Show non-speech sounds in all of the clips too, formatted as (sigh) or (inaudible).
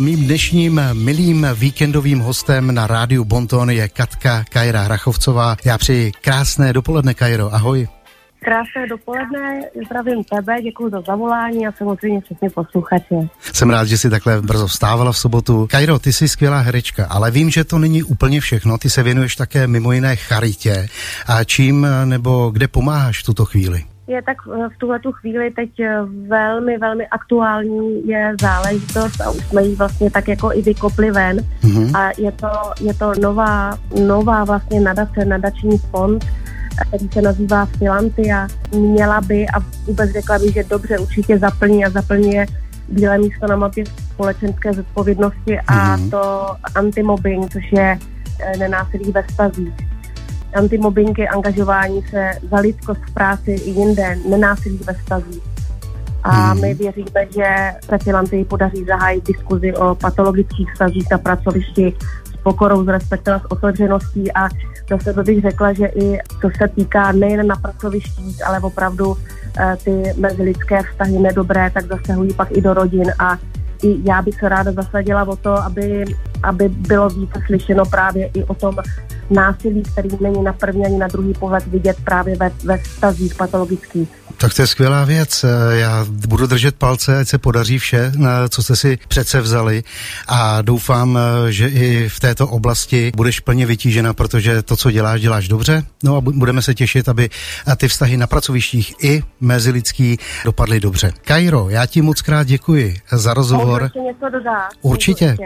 Mým dnešním milým víkendovým hostem na rádiu Bonton je Katka Kajra Hrachovcová. Já přeji krásné dopoledne, Kajro. Ahoj. Krásné dopoledne, zdravím tebe, děkuji za zavolání a samozřejmě všechny posluchače. Jsem rád, že jsi takhle brzo vstávala v sobotu. Kajro, ty jsi skvělá herečka, ale vím, že to není úplně všechno. Ty se věnuješ také mimo jiné charitě. A čím nebo kde pomáháš v tuto chvíli? Je tak v tuhle tu chvíli teď eh, velmi, velmi aktuální je záležitost a už jsme ji vlastně tak jako i vykopli ven mm-hmm. a je to, je to nová, nová vlastně nadace, nadační fond, který se nazývá Filantia. Měla by a vůbec řekla bych, že dobře určitě zaplní a zaplní je bílé místo na mapě společenské zodpovědnosti a mm-hmm. to antimobbing, což je eh, nenásilí ve stazích antimobbingy, angažování se za lidskost v práci i jinde, nenásilí ve vztazích. A hmm. my věříme, že se Filantii podaří zahájit diskuzi o patologických vztazích na pracovišti s pokorou, s respektem, s otevřeností a zase bych řekla, že i to se týká nejen na pracovištích, ale opravdu eh, ty mezilidské vztahy nedobré, tak zasahují pak i do rodin a i já bych se ráda zasadila o to, aby, aby bylo více slyšeno právě i o tom násilí, který není na první ani na druhý pohled vidět právě ve, ve stazích patologických. Tak to je skvělá věc. Já budu držet palce, ať se podaří vše, co jste si přece vzali a doufám, že i v této oblasti budeš plně vytížena, protože to, co děláš, děláš dobře. No a budeme se těšit, aby ty vztahy na pracovištích i mezilidský dopadly dobře. Kajro, já ti moc krát děkuji za rozhovor. Můžu něco dodat? Určitě.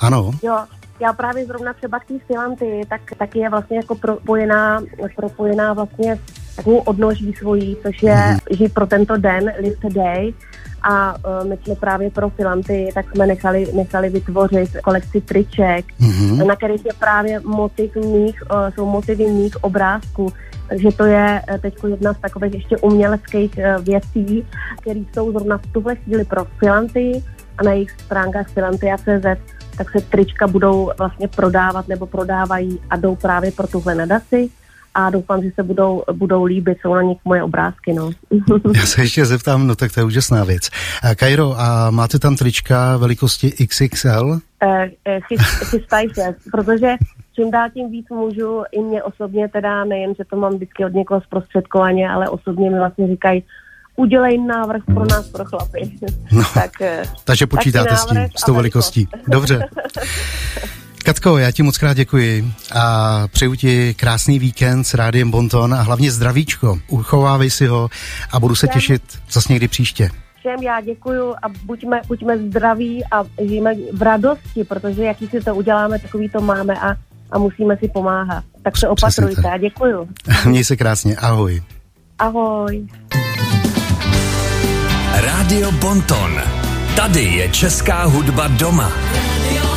Ano. Jo, já právě zrovna třeba k té Filanty, tak, tak je vlastně jako propojená, propojená vlastně takovou odnoží svojí, což je, mm-hmm. že pro tento den, Live Day, a uh, my jsme právě pro Filanty, tak jsme nechali, nechali vytvořit kolekci triček, mm-hmm. na kterých je právě motiv mých, uh, jsou motivy mých obrázků. Takže to je uh, teď jedna z takových ještě uměleckých uh, věcí, které jsou zrovna v tuhle chvíli pro Filanty a na jejich stránkách filantia.cz tak se trička budou vlastně prodávat nebo prodávají a jdou právě pro tuhle nadaci a doufám, že se budou, budou líbit, jsou na nich moje obrázky, no. (laughs) Já se ještě zeptám, no tak to je úžasná věc. Kajro, a máte tam trička velikosti XXL? Eh, eh, chystají se, protože čím dál tím víc můžu, i mě osobně teda, nejen, že to mám vždycky od někoho zprostředkovaně, ale osobně mi vlastně říkají, udělej návrh pro nás, pro chlapy. No, (laughs) tak, eh, takže počítáte s tím, s tou velikostí. Dobře. (laughs) Katko, já ti moc krát děkuji a přeju ti krásný víkend s Rádiem Bonton a hlavně zdravíčko. Uchovávej si ho a budu se Všem, těšit zase někdy příště. Všem já děkuju a buďme, buďme zdraví a žijeme v radosti, protože jaký si to uděláme, takový to máme a, a musíme si pomáhat. Tak se opatrujte a děkuju. (laughs) Měj se krásně, ahoj. Ahoj. Radio Bonton. Tady je česká hudba doma. Radio